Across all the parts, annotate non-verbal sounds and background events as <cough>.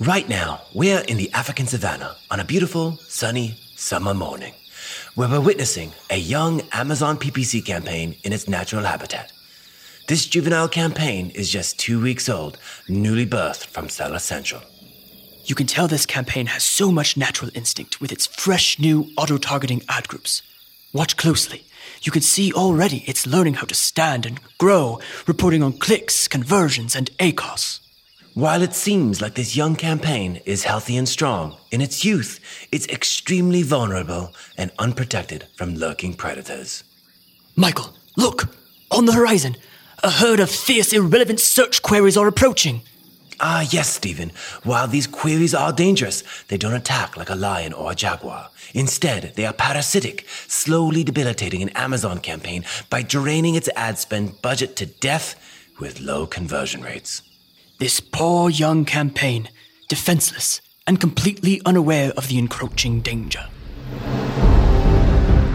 Right now, we're in the African savannah on a beautiful, sunny summer morning, where we're witnessing a young Amazon PPC campaign in its natural habitat. This juvenile campaign is just two weeks old, newly birthed from Seller Central. You can tell this campaign has so much natural instinct with its fresh new auto targeting ad groups. Watch closely. You can see already it's learning how to stand and grow, reporting on clicks, conversions, and ACOS. While it seems like this young campaign is healthy and strong, in its youth, it's extremely vulnerable and unprotected from lurking predators. Michael, look! On the horizon, a herd of fierce, irrelevant search queries are approaching. Ah, yes, Stephen. While these queries are dangerous, they don't attack like a lion or a jaguar. Instead, they are parasitic, slowly debilitating an Amazon campaign by draining its ad spend budget to death with low conversion rates. This poor young campaign, defenseless and completely unaware of the encroaching danger.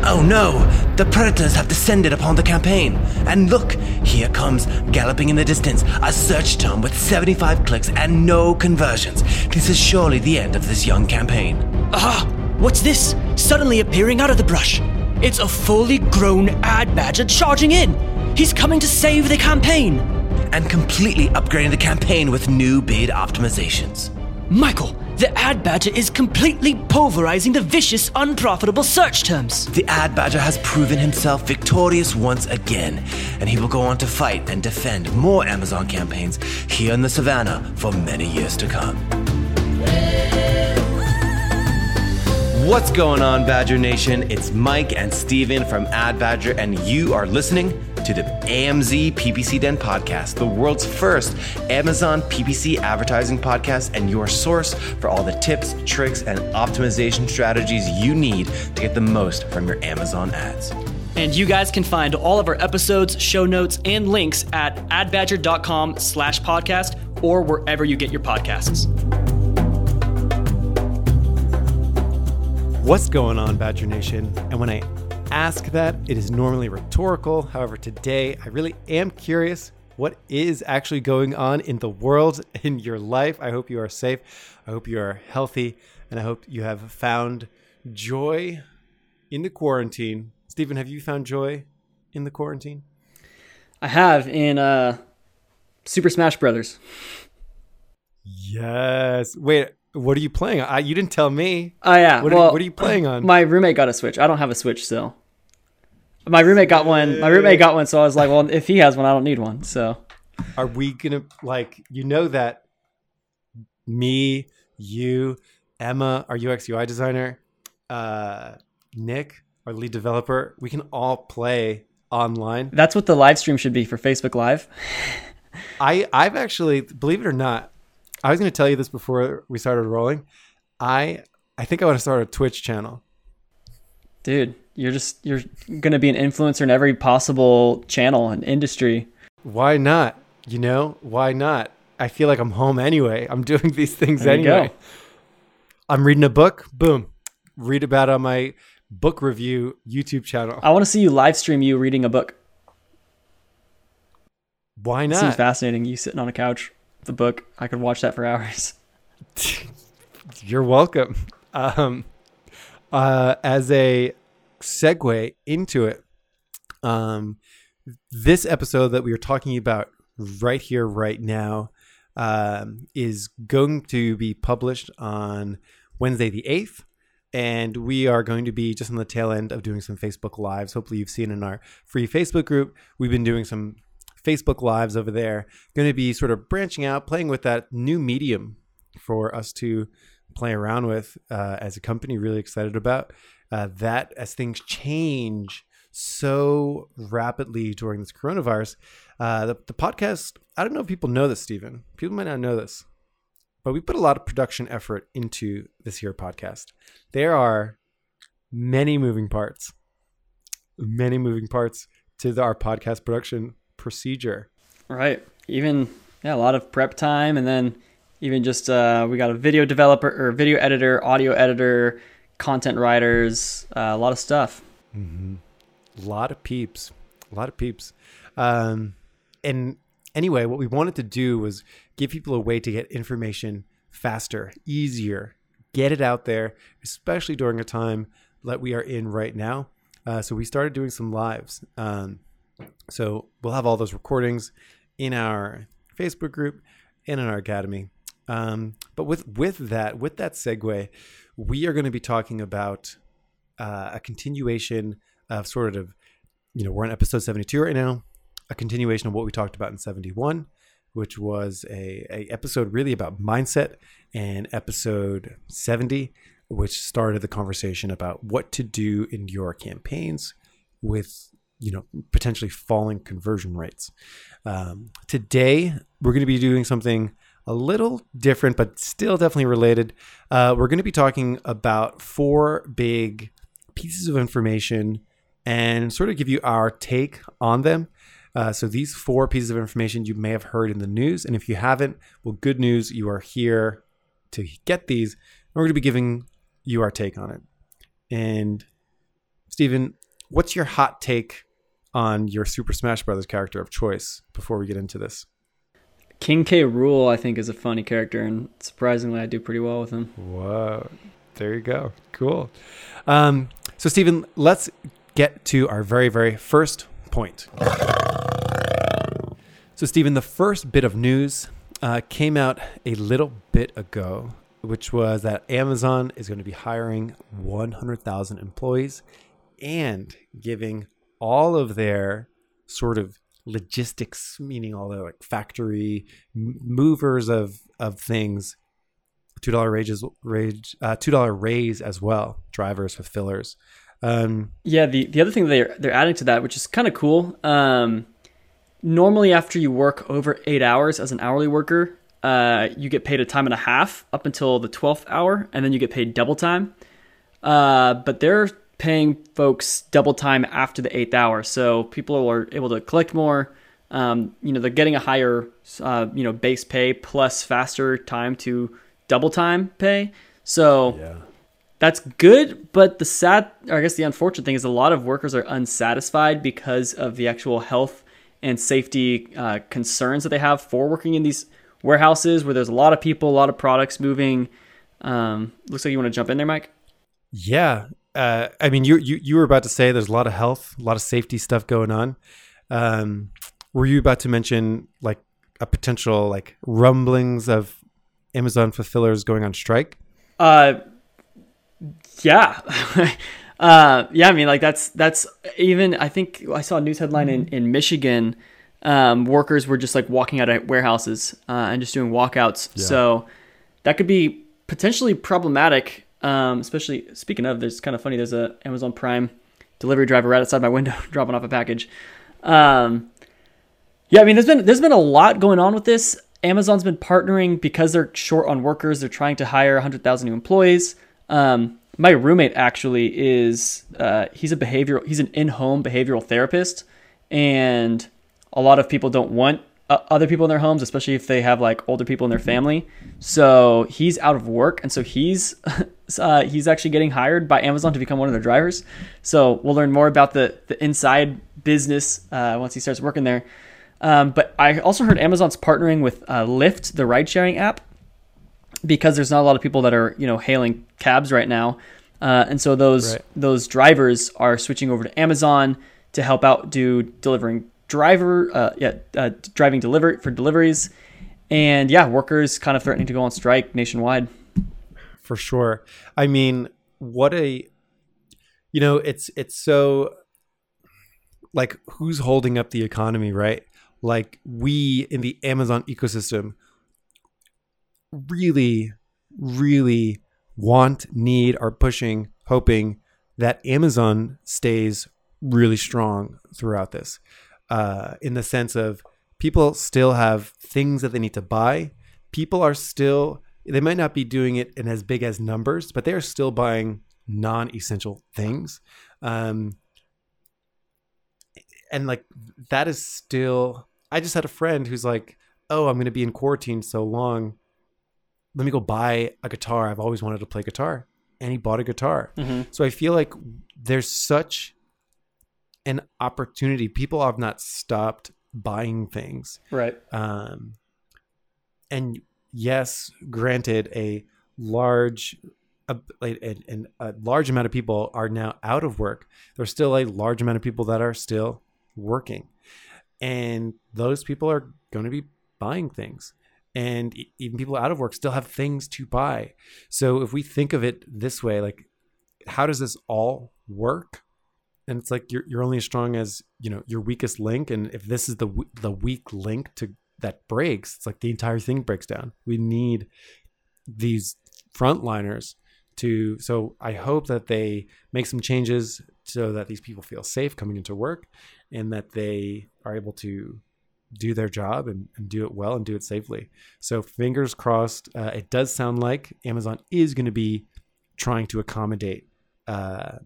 Oh no! The predators have descended upon the campaign. And look, here comes, galloping in the distance, a search term with 75 clicks and no conversions. This is surely the end of this young campaign. Ah! What's this? Suddenly appearing out of the brush. It's a fully grown ad badger charging in. He's coming to save the campaign. And completely upgrading the campaign with new bid optimizations. Michael, the ad badger is completely pulverizing the vicious, unprofitable search terms. The ad badger has proven himself victorious once again, and he will go on to fight and defend more Amazon campaigns here in the savannah for many years to come. What's going on, Badger Nation? It's Mike and Stephen from Ad Badger, and you are listening to the AMZ PPC Den podcast, the world's first Amazon PPC advertising podcast, and your source for all the tips, tricks, and optimization strategies you need to get the most from your Amazon ads. And you guys can find all of our episodes, show notes, and links at adbadger.com slash podcast or wherever you get your podcasts. What's going on, Badger Nation? And when I ask that, it is normally rhetorical. However, today I really am curious what is actually going on in the world, in your life. I hope you are safe. I hope you are healthy. And I hope you have found joy in the quarantine. Stephen, have you found joy in the quarantine? I have in uh, Super Smash Brothers. Yes. Wait, what are you playing? I, you didn't tell me. Oh yeah. What, well, are, what are you playing on? My roommate got a Switch. I don't have a Switch still. My roommate got one. My roommate got one, so I was like, well, if he has one, I don't need one. So are we gonna like? You know that me, you, Emma, our UX UI designer, uh, Nick, our lead developer, we can all play online. That's what the live stream should be for Facebook Live. <laughs> I I've actually believe it or not, I was going to tell you this before we started rolling. I I think I want to start a Twitch channel. Dude, you're just you're going to be an influencer in every possible channel and industry. Why not? You know, why not? I feel like I'm home anyway. I'm <laughs> doing these things there anyway. I'm reading a book. Boom. Read about on my book review YouTube channel. I want to see you live stream you reading a book. Why not? It seems fascinating. You sitting on a couch the book. I could watch that for hours. <laughs> You're welcome. Um, uh, as a segue into it, um, this episode that we are talking about right here, right now, um, is going to be published on Wednesday the 8th. And we are going to be just on the tail end of doing some Facebook Lives. Hopefully, you've seen in our free Facebook group, we've been doing some Facebook Lives over there, going to be sort of branching out, playing with that new medium for us to play around with uh, as a company. Really excited about uh, that as things change so rapidly during this coronavirus. Uh, the, the podcast, I don't know if people know this, Stephen. People might not know this, but we put a lot of production effort into this here podcast. There are many moving parts, many moving parts to the, our podcast production procedure. Right. Even yeah, a lot of prep time, and then even just uh, we got a video developer or video editor, audio editor, content writers, uh, a lot of stuff. Mm-hmm. A lot of peeps, a lot of peeps. Um, and anyway, what we wanted to do was give people a way to get information faster, easier. Get it out there, especially during a time that we are in right now. Uh, so we started doing some lives. Um, so we'll have all those recordings in our Facebook group and in our academy. Um, but with with that, with that segue, we are going to be talking about uh, a continuation of sort of, you know, we're on episode seventy two right now, a continuation of what we talked about in seventy one, which was a, a episode really about mindset, and episode seventy, which started the conversation about what to do in your campaigns with you know potentially falling conversion rates. Um, today we're going to be doing something a little different, but still definitely related. Uh, we're going to be talking about four big pieces of information and sort of give you our take on them. Uh, so these four pieces of information you may have heard in the news, and if you haven't, well, good news, you are here to get these. We're going to be giving you our take on it. And Stephen, what's your hot take on your Super Smash Brothers character of choice before we get into this? King K. Rool, I think, is a funny character, and surprisingly, I do pretty well with him. Whoa. There you go. Cool. Um, so, Stephen, let's get to our very, very first point. So, Stephen, the first bit of news uh, came out a little bit ago, which was that Amazon is going to be hiring 100,000 employees and giving all of their sort of logistics, meaning all the like factory movers of of things, two dollar raise, raise uh, two dollar raise as well. Drivers, fulfillers. Um, Yeah, the, the other thing they're they're adding to that, which is kind of cool. Um, normally, after you work over eight hours as an hourly worker, uh, you get paid a time and a half up until the twelfth hour, and then you get paid double time. Uh, but they're paying folks double time after the eighth hour, so people are able to collect more. Um, you know, they're getting a higher, uh, you know, base pay plus faster time to double time pay. So yeah. that's good, but the sad, or I guess the unfortunate thing is a lot of workers are unsatisfied because of the actual health and safety uh, concerns that they have for working in these warehouses where there's a lot of people, a lot of products moving. Um, looks like you want to jump in there, Mike. Yeah. Uh, I mean, you, you you were about to say there's a lot of health, a lot of safety stuff going on. Um, were you about to mention like a potential like rumblings of Amazon fulfillers going on strike? Uh, yeah. <laughs> uh, yeah, I mean, like that's that's even. I think I saw a news headline in in Michigan. Um, workers were just like walking out of warehouses uh, and just doing walkouts. Yeah. So that could be potentially problematic. Um, especially speaking of, there's kind of funny. There's a Amazon Prime delivery driver right outside my window <laughs> dropping off a package. Um, yeah, I mean, there's been there's been a lot going on with this. Amazon's been partnering because they're short on workers. They're trying to hire 100,000 new employees. Um, my roommate actually is uh, he's a behavioral he's an in-home behavioral therapist, and a lot of people don't want other people in their homes, especially if they have like older people in their family. So he's out of work, and so he's <laughs> uh, he's actually getting hired by Amazon to become one of their drivers. So we'll learn more about the the inside business uh, once he starts working there. Um, but I also heard Amazon's partnering with uh, Lyft, the ride-sharing app, because there's not a lot of people that are you know hailing cabs right now, uh, and so those Right. those drivers are switching over to Amazon to help out do delivering driver uh, yeah uh, driving delivery for deliveries, and yeah, workers kind of threatening to go on strike nationwide. for sure. I mean, what a you know, it's it's so like who's holding up the economy, right? Like we in the Amazon ecosystem really really want, need, are pushing, hoping that Amazon stays really strong throughout this. Uh, in the sense of people still have things that they need to buy. People are still, they might not be doing it in as big as numbers, but they are still buying non essential things. Um, and like that is still, I just had a friend who's like, oh, I'm going to be in quarantine so long. Let me go buy a guitar. I've always wanted to play guitar. And he bought a guitar. So I feel like there's such an opportunity. People have not stopped buying things. Right. Um, and yes, granted, a large a, a, a, large amount of people are now out of work. There's still a large amount of people that are still working, and those people are going to be buying things. And even people out of work still have things to buy. So if we think of it this way, like, how does this all work? And it's like you're you're only as strong as you know your weakest link and if this is the the weak link to that breaks it's like the entire thing breaks down. We need these frontliners to so i hope that they make some changes so that these people feel safe coming into work and that they are able to do their job and, and do it well and do it safely. So fingers crossed uh, it does sound like amazon is going to be trying to accommodate uh,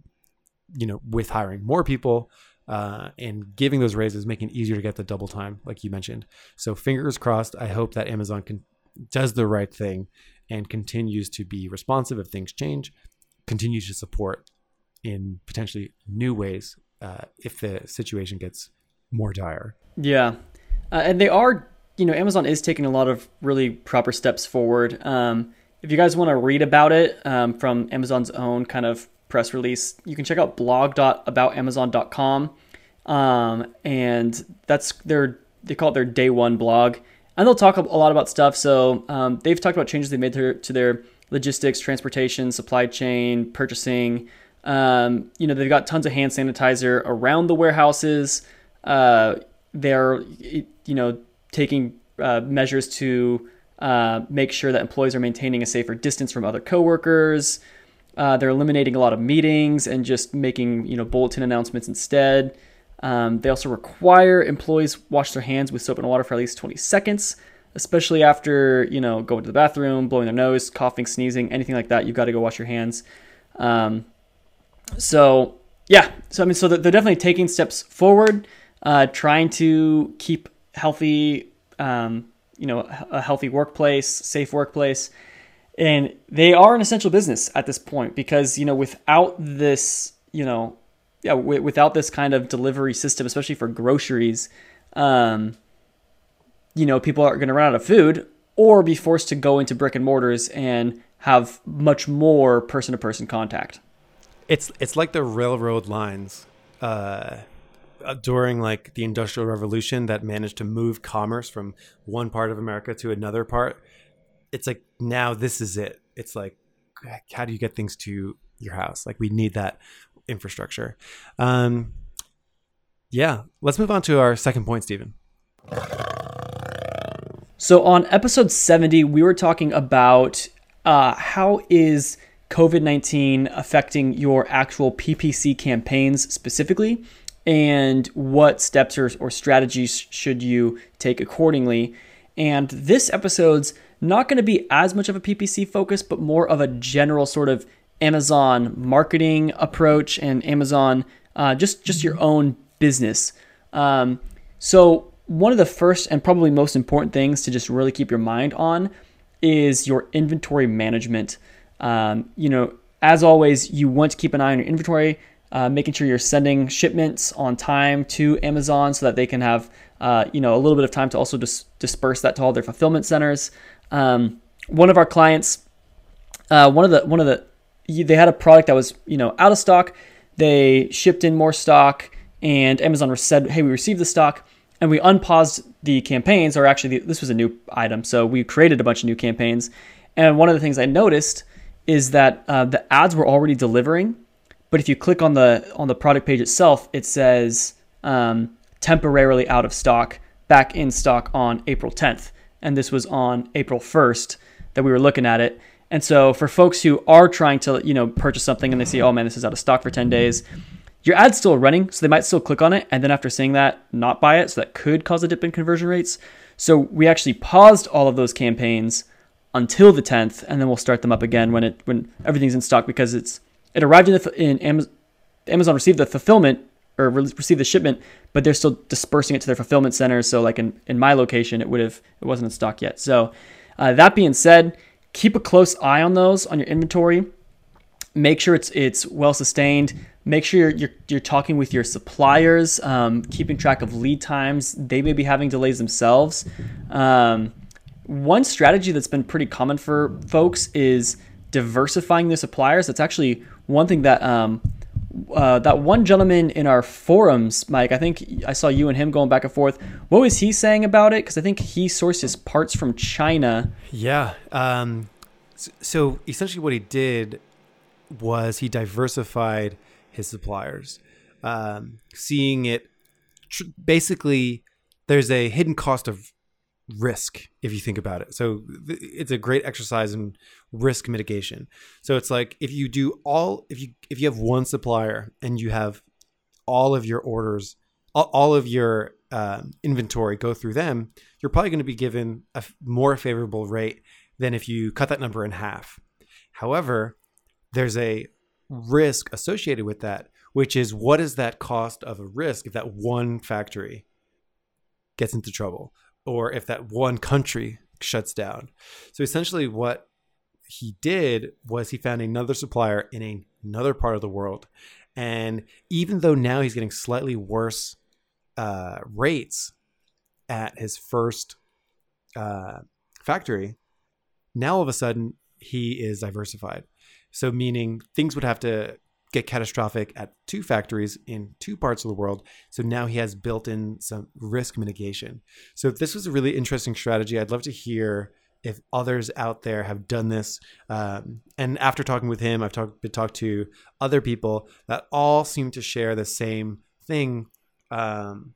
you know, with hiring more people uh, and giving those raises, making it easier to get the double time, like you mentioned. So fingers crossed. I hope that Amazon can does the right thing and continues to be responsive if things change, continues to support in potentially new ways uh, if the situation gets more dire. Yeah, uh, and they are. You know, Amazon is taking a lot of really proper steps forward. Um, if you guys want to read about it um, from Amazon's own kind of press release, you can check out blog.aboutamazon.com. Um, and that's their, they call it their day one blog. And they'll talk a lot about stuff. So um, they've talked about changes they made to their, to their logistics, transportation, supply chain, purchasing. Um, you know, they've got tons of hand sanitizer around the warehouses. Uh, they're, you know, taking uh, measures to uh, make sure that employees are maintaining a safer distance from other coworkers. Uh, they're eliminating a lot of meetings and just making you know bulletin announcements instead. Um, they also require employees wash their hands with soap and water for at least 20 seconds, especially after you know going to the bathroom, blowing their nose, coughing, sneezing, anything like that. You've got to go wash your hands. Um, so yeah, so I mean, so they're definitely taking steps forward, uh, trying to keep healthy, um, you know, a healthy workplace, safe workplace and they are an essential business at this point because you know without this you know yeah w- without this kind of delivery system especially for groceries um, you know people are going to run out of food or be forced to go into brick and mortars and have much more person to person contact. It's it's like the railroad lines uh, during like the industrial revolution that managed to move commerce from one part of america to another part it's like now this is it. It's like how do you get things to your house? Like we need that infrastructure. Um, yeah, let's move on to our second point, Stephen. So on episode 70, we were talking about uh, how is COVID 19 affecting your actual PPC campaigns specifically, and what steps or, or strategies should you take accordingly. And this episode's not going to be as much of a PPC focus, but more of a general sort of Amazon marketing approach and Amazon uh, just just your own business. Um, so one of the first and probably most important things to just really keep your mind on is your inventory management. Um, you know, as always, you want to keep an eye on your inventory, uh, making sure you're sending shipments on time to Amazon so that they can have uh, you know a little bit of time to also dis- disperse that to all their fulfillment centers. Um, one of our clients, uh, one of the one of the they had a product that was you know out of stock. They shipped in more stock, and Amazon said, "Hey, we received the stock." And we unpaused the campaigns, or actually, this was a new item. So we created a bunch of new campaigns. And one of the things I noticed is that uh, the ads were already delivering, but if you click on the on the product page itself, it says um, temporarily out of stock, back in stock on April 10th and this was on April 1st that we were looking at it. And so for folks who are trying to, you know, purchase something and they see, oh man, this is out of stock for 10 days, your ad's still running, so they might still click on it, and then after seeing that, not buy it. So that could cause a dip in conversion rates. So we actually paused all of those campaigns until the 10th, and then we'll start them up again when it when everything's in stock because it's it arrived in, the, in Amazon. Amazon received the fulfillment or receive the shipment, but they're still dispersing it to their fulfillment centers. So like in, in my location, it would have it wasn't in stock yet. So uh, that being said, keep a close eye on those on your inventory. Make sure it's it's well sustained. Make sure you're you're, you're talking with your suppliers, um, keeping track of lead times. They may be having delays themselves. Um, one strategy that's been pretty common for folks is diversifying their suppliers. That's actually one thing that um, uh, that one gentleman in our forums, Mike. I think I saw you and him going back and forth. What was he saying about it? Because I think he sourced his parts from China. Yeah. Um, so essentially, what he did was he diversified his suppliers, um, seeing it. Tr- basically, there's a hidden cost of risk if you think about it. So th- it's a great exercise in risk mitigation. So it's like if you do all if you if you have one supplier and you have all of your orders all, of your um, inventory go through them, you're probably going to be given a f- more favorable rate than if you cut that number in half. However, there's a risk associated with that, which is what is that cost of a risk if that one factory gets into trouble or if that one country shuts down. So essentially, what he did was he found another supplier in another part of the world. And even though now he's getting slightly worse uh, rates at his first uh, factory, now all of a sudden he is diversified. So, meaning things would have to get catastrophic at two factories in two parts of the world. So now he has built in some risk mitigation. So this was a really interesting strategy. I'd love to hear if others out there have done this. Um, and after talking with him, I've talked been talked to other people that all seem to share the same thing. Um,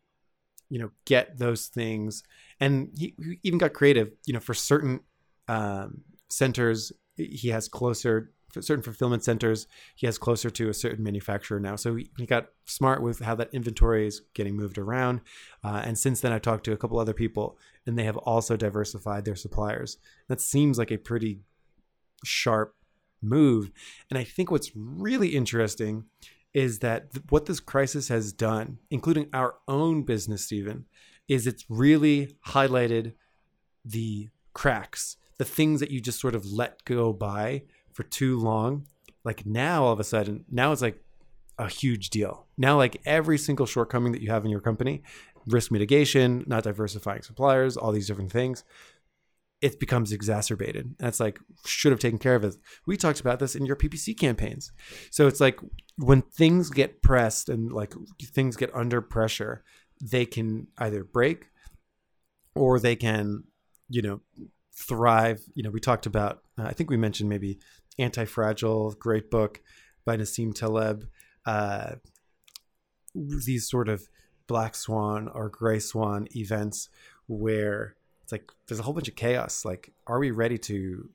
you know, get those things, and he, he even got creative. You know, for certain um, centers, he has closer certain fulfillment centers he has closer to a certain manufacturer now. So he, got smart with how that inventory is getting moved around. Uh, and since then i talked to a couple other people and they have also diversified their suppliers. That seems like a pretty sharp move. And i think what's really interesting is that th- what this crisis has done including our own business stephen is it's really highlighted the cracks the things that you just sort of let go by for too long, like now all of a sudden, now it's like a huge deal. Now, like every single shortcoming that you have in your company, risk mitigation, not diversifying suppliers, all these different things, it becomes exacerbated. It's like, should have taken care of it. We talked about this in your PPC campaigns. So it's like when things get pressed and like things get under pressure, they can either break or they can, you know, thrive. You know, we talked about, uh, I think we mentioned maybe Anti Fragile, great book by Nassim Taleb. Uh, these sort of black swan or gray swan events where it's like there's a whole bunch of chaos. Like, are we ready to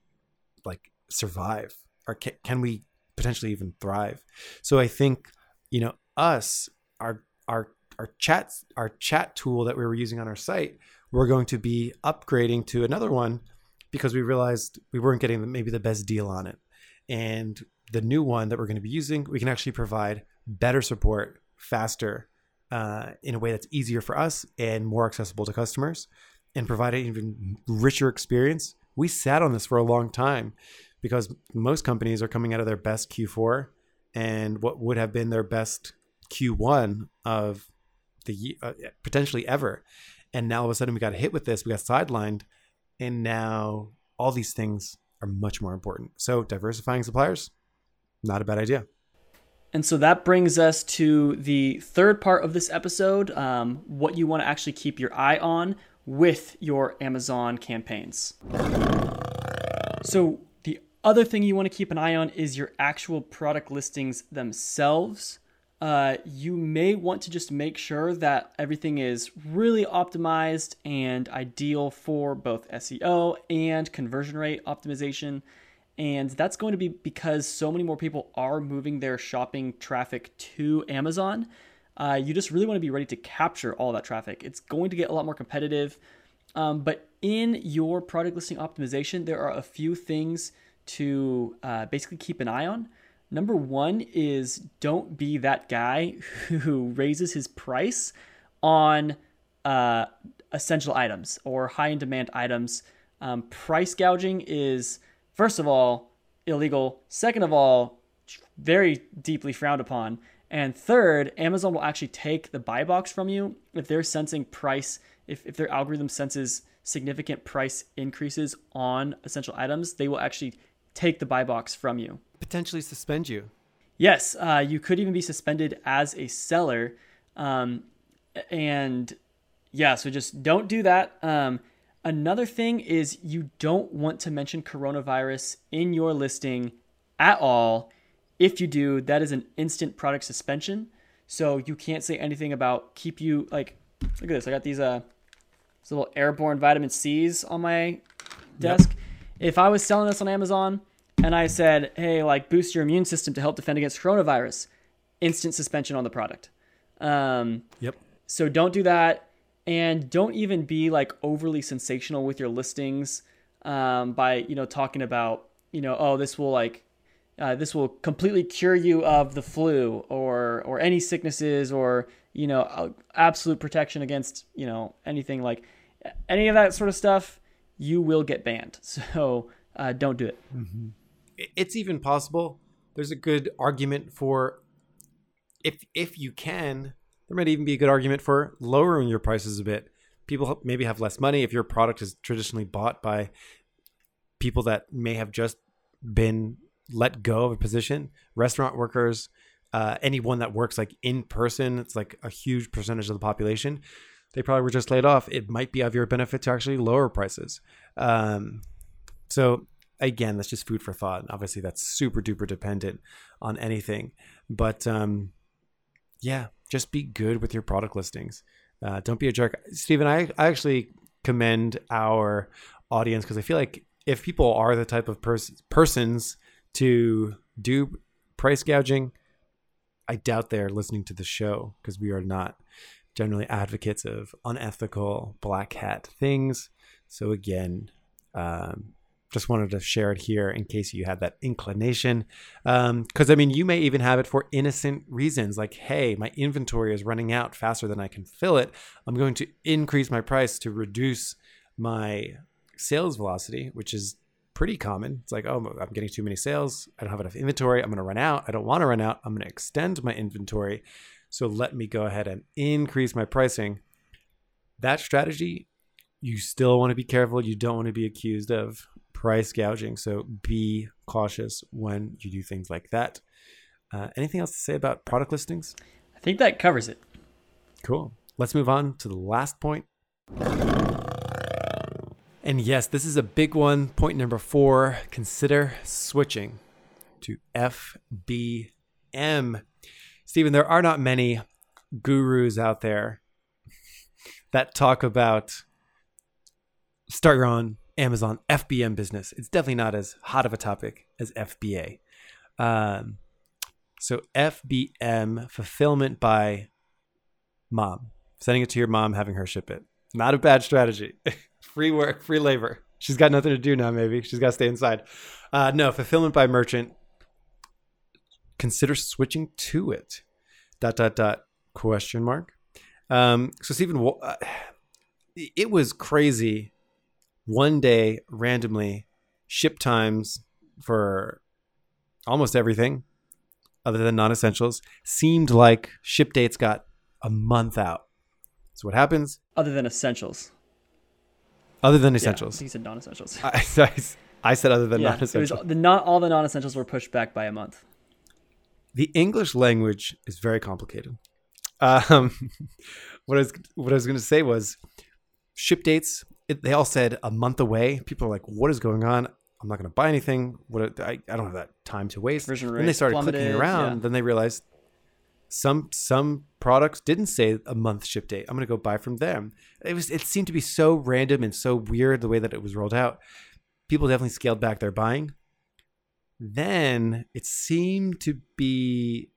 like survive? Or can, can we potentially even thrive? So I think you know us, our our our chat our chat tool that we were using on our site, we're going to be upgrading to another one because we realized we weren't getting maybe the best deal on it. And the new one that we're going to be using, we can actually provide better support faster uh, in a way that's easier for us and more accessible to customers and provide an even richer experience. We sat on this for a long time because most companies are coming out of their best Q4 and what would have been their best Q1 of the uh, potentially ever. And now all of a sudden we got hit with this, we got sidelined, and now all these things are much more important. So diversifying suppliers, not a bad idea. And so that brings us to the third part of this episode um, what you want to actually keep your eye on with your Amazon campaigns. So, the other thing you want to keep an eye on is your actual product listings themselves uh, you may want to just make sure that everything is really optimized and ideal for both SEO and conversion rate optimization. And that's going to be because so many more people are moving their shopping traffic to Amazon. Uh, you just really want to be ready to capture all that traffic. It's going to get a lot more competitive. Um, but in your product listing optimization, there are a few things to uh, basically keep an eye on. Number one is don't be that guy <laughs> who raises his price on uh, essential items or high in demand items. Um, price gouging is, first of all, illegal. Second of all, very deeply frowned upon. And third, Amazon will actually take the buy box from you if they're sensing price, if, if their algorithm senses significant price increases on essential items, they will actually take the buy box from you. Potentially suspend you. Yes, uh, you could even be suspended as a seller. Um, and yeah, so just don't do that. Um, another thing is you don't want to mention coronavirus in your listing at all. If you do, that is an instant product suspension. So you can't say anything about keep you like. Look at this. I got these uh, these little airborne vitamin C's on my desk. Yep. If I was selling this on Amazon and I said, "Hey, like boost your immune system to help defend against coronavirus," instant suspension on the product. Um, yep. So don't do that, and don't even be like overly sensational with your listings um, by you know talking about you know oh this will like uh, this will completely cure you of the flu or or any sicknesses or you know absolute protection against you know anything like any of that sort of stuff you will get banned <laughs> so uh, don't do it mm-hmm. it's even possible there's a good argument for if if you can there might even be a good argument for lowering your prices a bit people maybe have less money if your product is traditionally bought by people that may have just been let go of a position. Restaurant workers, uh, anyone that works like in person, it's like a huge percentage of the population. They probably were just laid off. It might be of your benefit to actually lower prices. Um, so again, that's just food for thought. Obviously, that's super duper dependent on anything, but um, yeah, just be good with your product listings. Uh, don't be a jerk, Stephen. I, I actually commend our audience because I feel like if people are the type of pers- persons to do price gouging, I doubt they're listening to the show because we are not generally advocates of unethical black hat things. So again, um, just wanted to share it here in case you had that inclination. Because um, I mean, you may even have it for innocent reasons, like, hey, my inventory is running out faster than I can fill it. I'm going to increase my price to reduce my sales velocity, which is pretty common. It's like, oh, I'm getting too many sales. I don't have enough inventory. I'm going to run out. I don't want to run out. I'm going to extend my inventory. So let me go ahead and increase my pricing. That strategy, you still want to be careful. You don't want to be accused of price gouging. So be cautious when you do things like that. Uh, anything else to say about product listings? I think that covers it. Cool. Let's move on to the last point. And yes, this is a big one. Point number four consider switching to FBM. Stephen, there are not many gurus out there that talk about start your own Amazon FBM business. It's definitely not as hot of a topic as FBA. Um, so FBM, fulfillment by mom, sending it to your mom, having her ship it. Not a bad strategy. <laughs> free work, free labor. She's got nothing to do now. Maybe she's got to stay inside. Uh, no, fulfillment by merchant. Consider switching to it. Dot dot dot question mark. Um, so Stephen, uh, it was crazy. One day, randomly, ship times for almost everything, other than non-essentials, seemed like ship dates got a month out. So what happens? Other than essentials. Other than essentials. Yeah, he said non-essentials. <laughs> I, I, I said other than yeah, non-essentials. Was, the not all the non-essentials were pushed back by a month. The English language is very complicated. Um, <laughs> what I was what I was going to say was ship dates. It, they all said a month away. People are like, "What is going on? I'm not going to buy anything. What I, I don't have that time to waste." Then they started clicking around. Yeah. Then they realized some some products didn't say a month ship date. I'm gonna go buy from them. It was it seemed to be so random and so weird the way that it was rolled out. People definitely scaled back their buying. Then it seemed to be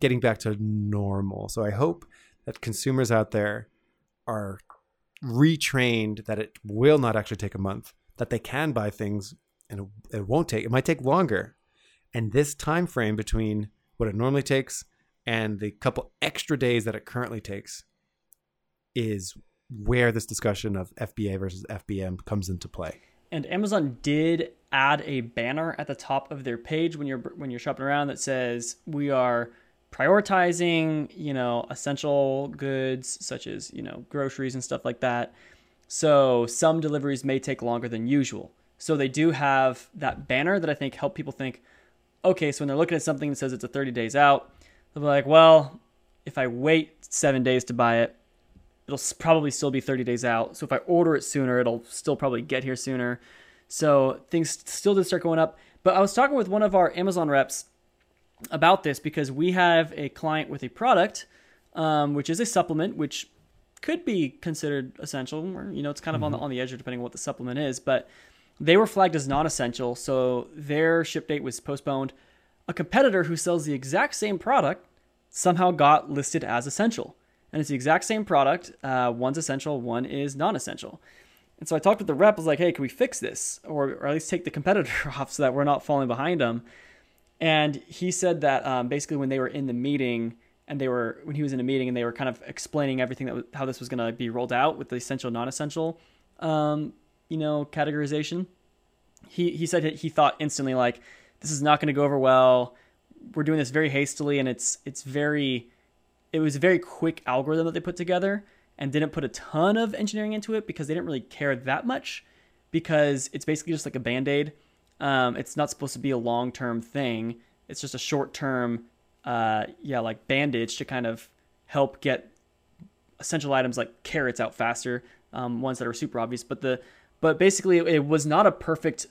getting back to normal. So I hope that consumers out there are retrained that it will not actually take a month, that they can buy things and it won't take it might take longer. And this time frame between what it normally takes and the couple extra days that it currently takes is where this discussion of FBA versus FBM comes into play. And Amazon did add a banner at the top of their page when you're when you're shopping around that says we are prioritizing, you know, essential goods such as, you know, groceries and stuff like that. So some deliveries may take longer than usual. So they do have that banner that I think help people think, okay, so when they're looking at something that says it's a 30 days out, they'll be like, well, if I wait seven days to buy it, it'll probably still be 30 days out. So if I order it sooner, it'll still probably get here sooner. So things still did start going up. But I was talking with one of our Amazon reps about this because we have a client with a product, um, which is a supplement, which could be considered essential, or you know, it's kind of mm-hmm. on the on the edge depending on what the supplement is. But they were flagged as non-essential, so their ship date was postponed. A competitor who sells the exact same product somehow got listed as essential, and it's the exact same product. Uh, one's essential, one is non-essential. And so I talked with the rep. Was like, "Hey, can we fix this, or, or at least take the competitor <laughs> off so that we're not falling behind them?" And he said that um, basically when they were in the meeting and they were when he was in a meeting and they were kind of explaining everything that was, how this was going to be rolled out with the essential non-essential um, you know categorization he he said he thought instantly like this is not going to go over well we're doing this very hastily and it's it's very it was a very quick algorithm that they put together and didn't put a ton of engineering into it because they didn't really care that much because it's basically just like a band-aid um, it's not supposed to be a long-term thing it's just a short-term uh, yeah, like bandage to kind of help get essential items like carrots out faster, um, ones that are super obvious. But the but basically, it was not a perfect.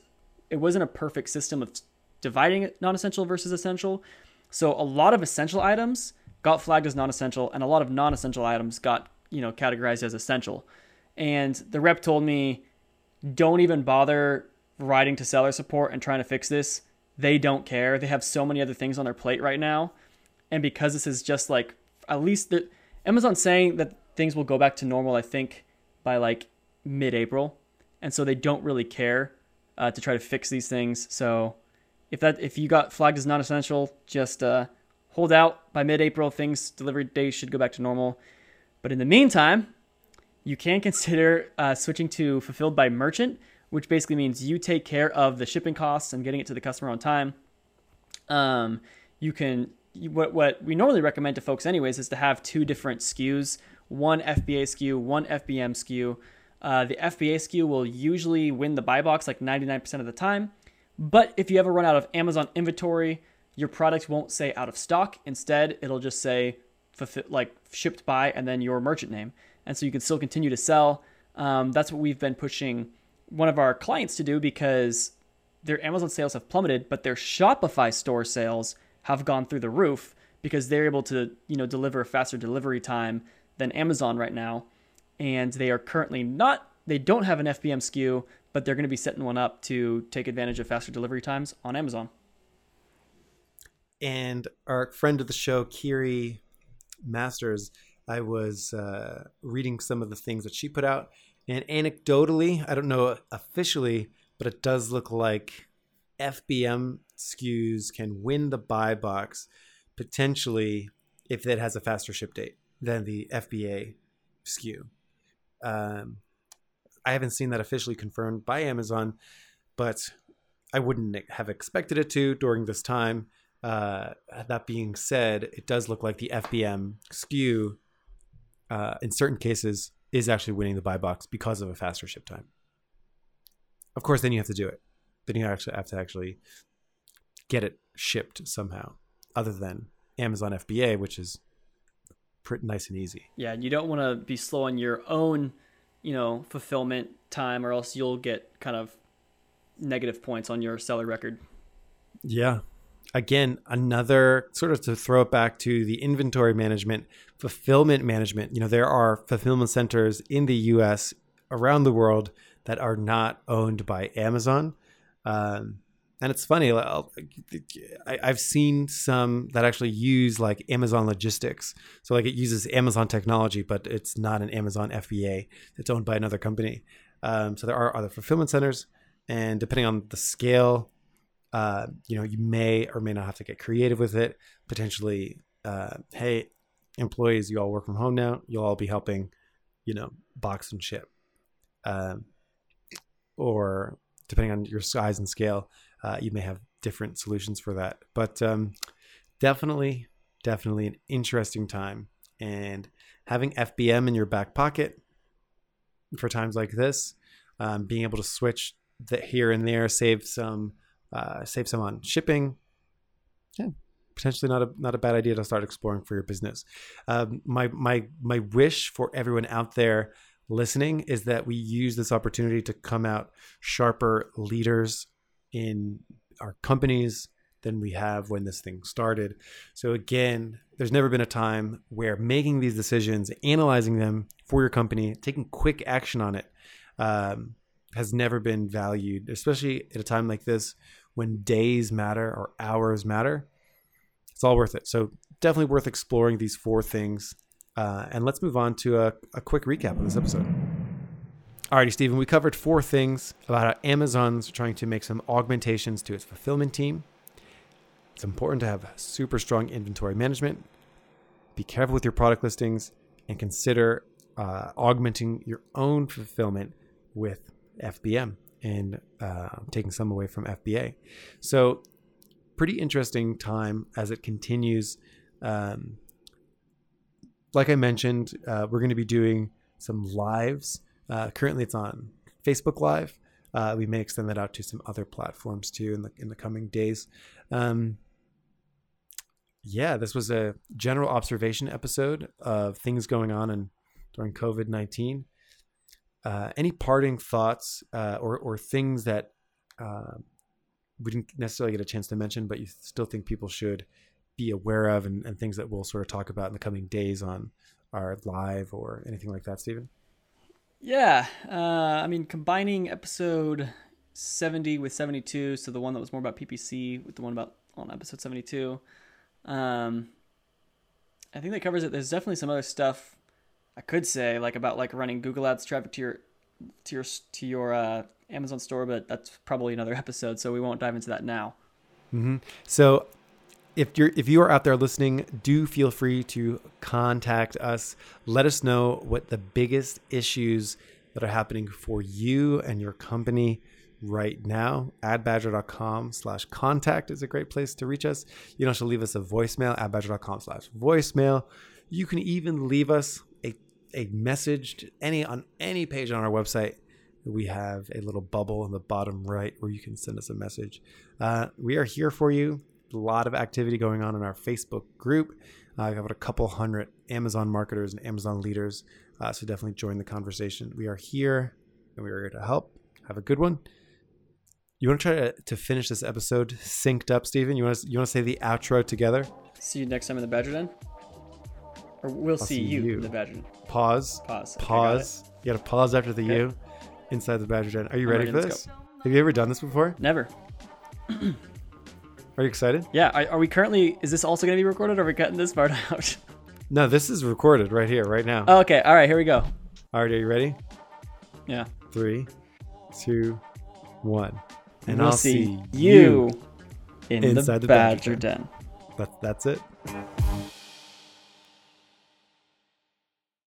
It wasn't a perfect system of dividing non-essential versus essential. So a lot of essential items got flagged as non-essential, and a lot of non-essential items got you know categorized as essential. And the rep told me, don't even bother writing to seller support and trying to fix this. They don't care. They have so many other things on their plate right now and because this is just like at least the Amazon's saying that things will go back to normal, I think by like mid-April, and so they don't really care uh, to try to fix these things. So if that if you got flagged as non-essential, just uh, hold out. By mid-April, things delivery days should go back to normal. But in the meantime, you can consider uh, switching to fulfilled by merchant, which basically means you take care of the shipping costs and getting it to the customer on time. Um, you can what what we normally recommend to folks anyways is to have two different SKUs, one FBA SKU, one FBM SKU. Uh, the FBA SKU will usually win the buy box like 99% of the time, but if you ever run out of Amazon inventory, your product won't say out of stock. Instead, it'll just say like shipped by and then your merchant name, and so you can still continue to sell. Um, that's what we've been pushing one of our clients to do because their Amazon sales have plummeted, but their Shopify store sales have gone through the roof because they're able to, you know, deliver a faster delivery time than Amazon right now. And they are currently not, they don't have an FBM SKU, but they're going to be setting one up to take advantage of faster delivery times on Amazon. And our friend of the show, Kiri Masters, I was uh, reading some of the things that she put out. And anecdotally, I don't know officially, but it does look like FBM SKUs can win the buy box potentially if it has a faster ship date than the FBA SKU. Um, I haven't seen that officially confirmed by Amazon, but I wouldn't have expected it to during this time. Uh, that being said, it does look like the FBM SKU uh, in certain cases is actually winning the buy box because of a faster ship time. Of course, then you have to do it. Then you actually have to actually get it shipped somehow, other than Amazon FBA, which is pretty nice and easy. Yeah, you don't want to be slow on your own, you know, fulfillment time, or else you'll get kind of negative points on your seller record. Yeah. Again, another sort of to throw it back to the inventory management, fulfillment management. You know, there are fulfillment centers in the US, around the world, that are not owned by Amazon. Um, and it's funny I, have seen some that actually use like amazon logistics so like it uses amazon technology but it's not an amazon fba it's owned by another company um, so there are other fulfillment centers and depending on the scale uh, you know you may or may not have to get creative with it potentially uh, hey employees you all work from home now you'll all be helping you know box and ship um, or depending on your size and scale uh, you may have different solutions for that. But um, definitely, definitely an interesting time. And having FBM in your back pocket, for times like this. Um, being able to switch the here and there, save some, uh, save some on shipping. Yeah, potentially not a not a bad idea to start exploring for your business. Um, my my my wish for everyone out there listening is that we use this opportunity to come out sharper leaders in our companies than we have when this thing started. So again, there's never been a time where making these decisions, analyzing them for your company, taking quick action on it, um, has never been valued, especially at a time like this when days matter or hours matter. It's all worth it. So definitely worth exploring these four things. Uh, and let's move on to a, a quick recap of this episode. Alrighty, Stephen, we covered four things about how Amazon's trying to make some augmentations to its fulfillment team. It's important to have super strong inventory management. Be careful with your product listings and consider uh, augmenting your own fulfillment with FBM and uh, taking some away from FBA. So, pretty interesting time as it continues. Um, like I mentioned, uh, we're going to be doing some lives. Uh, currently, it's on Facebook Live. Uh, we may extend that out to some other platforms too in the in the coming days. Um, yeah, this was a general observation episode of things going on and during COVID nineteen. Uh, any parting thoughts uh, or or things that uh, we didn't necessarily get a chance to mention, but you still think people should be aware of, and, and things that we'll sort of talk about in the coming days on our live or anything like that, Stephen? Yeah, uh, I mean, combining episode 70 with 72, so the one that was more about PPC with the one about on episode 72. Um, I think that covers it. There's definitely some other stuff I could say, like about like running Google Ads traffic to your to your to your uh, Amazon store, but that's probably another <laughs> episode, so we won't dive into that now. Mm-hmm. So if you're if you are out there listening, do feel free to contact us. Let us know what the biggest issues that are happening for you and your company right now. Adbadger.com slash contact is a great place to reach us. You can also leave us a voicemail, adbadger.com slash voicemail. You can even leave us a, message any on any page on our website. We have a little bubble in the bottom right where you can send us a message. Uh, we are here for you a lot of activity going on in our Facebook group. I've got a couple hundred Amazon marketers and Amazon leaders. Uh, so definitely join the conversation. We are here and we are here to help. Have a good one. You want to try to, to finish this episode synced up, Stephen? You want to you want to say the outro together? See you next time in the Badger Den. Or we'll see, see you, you. in the Badger Den. Pause. Pause. Okay, got Pause. You got to pause after the Okay. U inside the Badger Den. Are you ready, ready, for this? Have you ever done this before? Never. Are you excited? <clears throat> Yeah. Are, are we currently? Is this also going to be recorded? Or are we cutting this part <laughs> out? No, this is recorded right here, right now. oh, okay. All right. Here we go. All right, are you ready? Yeah. Three, two, one. And we'll I'll see, see you in inside the Badger Badger Den. That's that's it.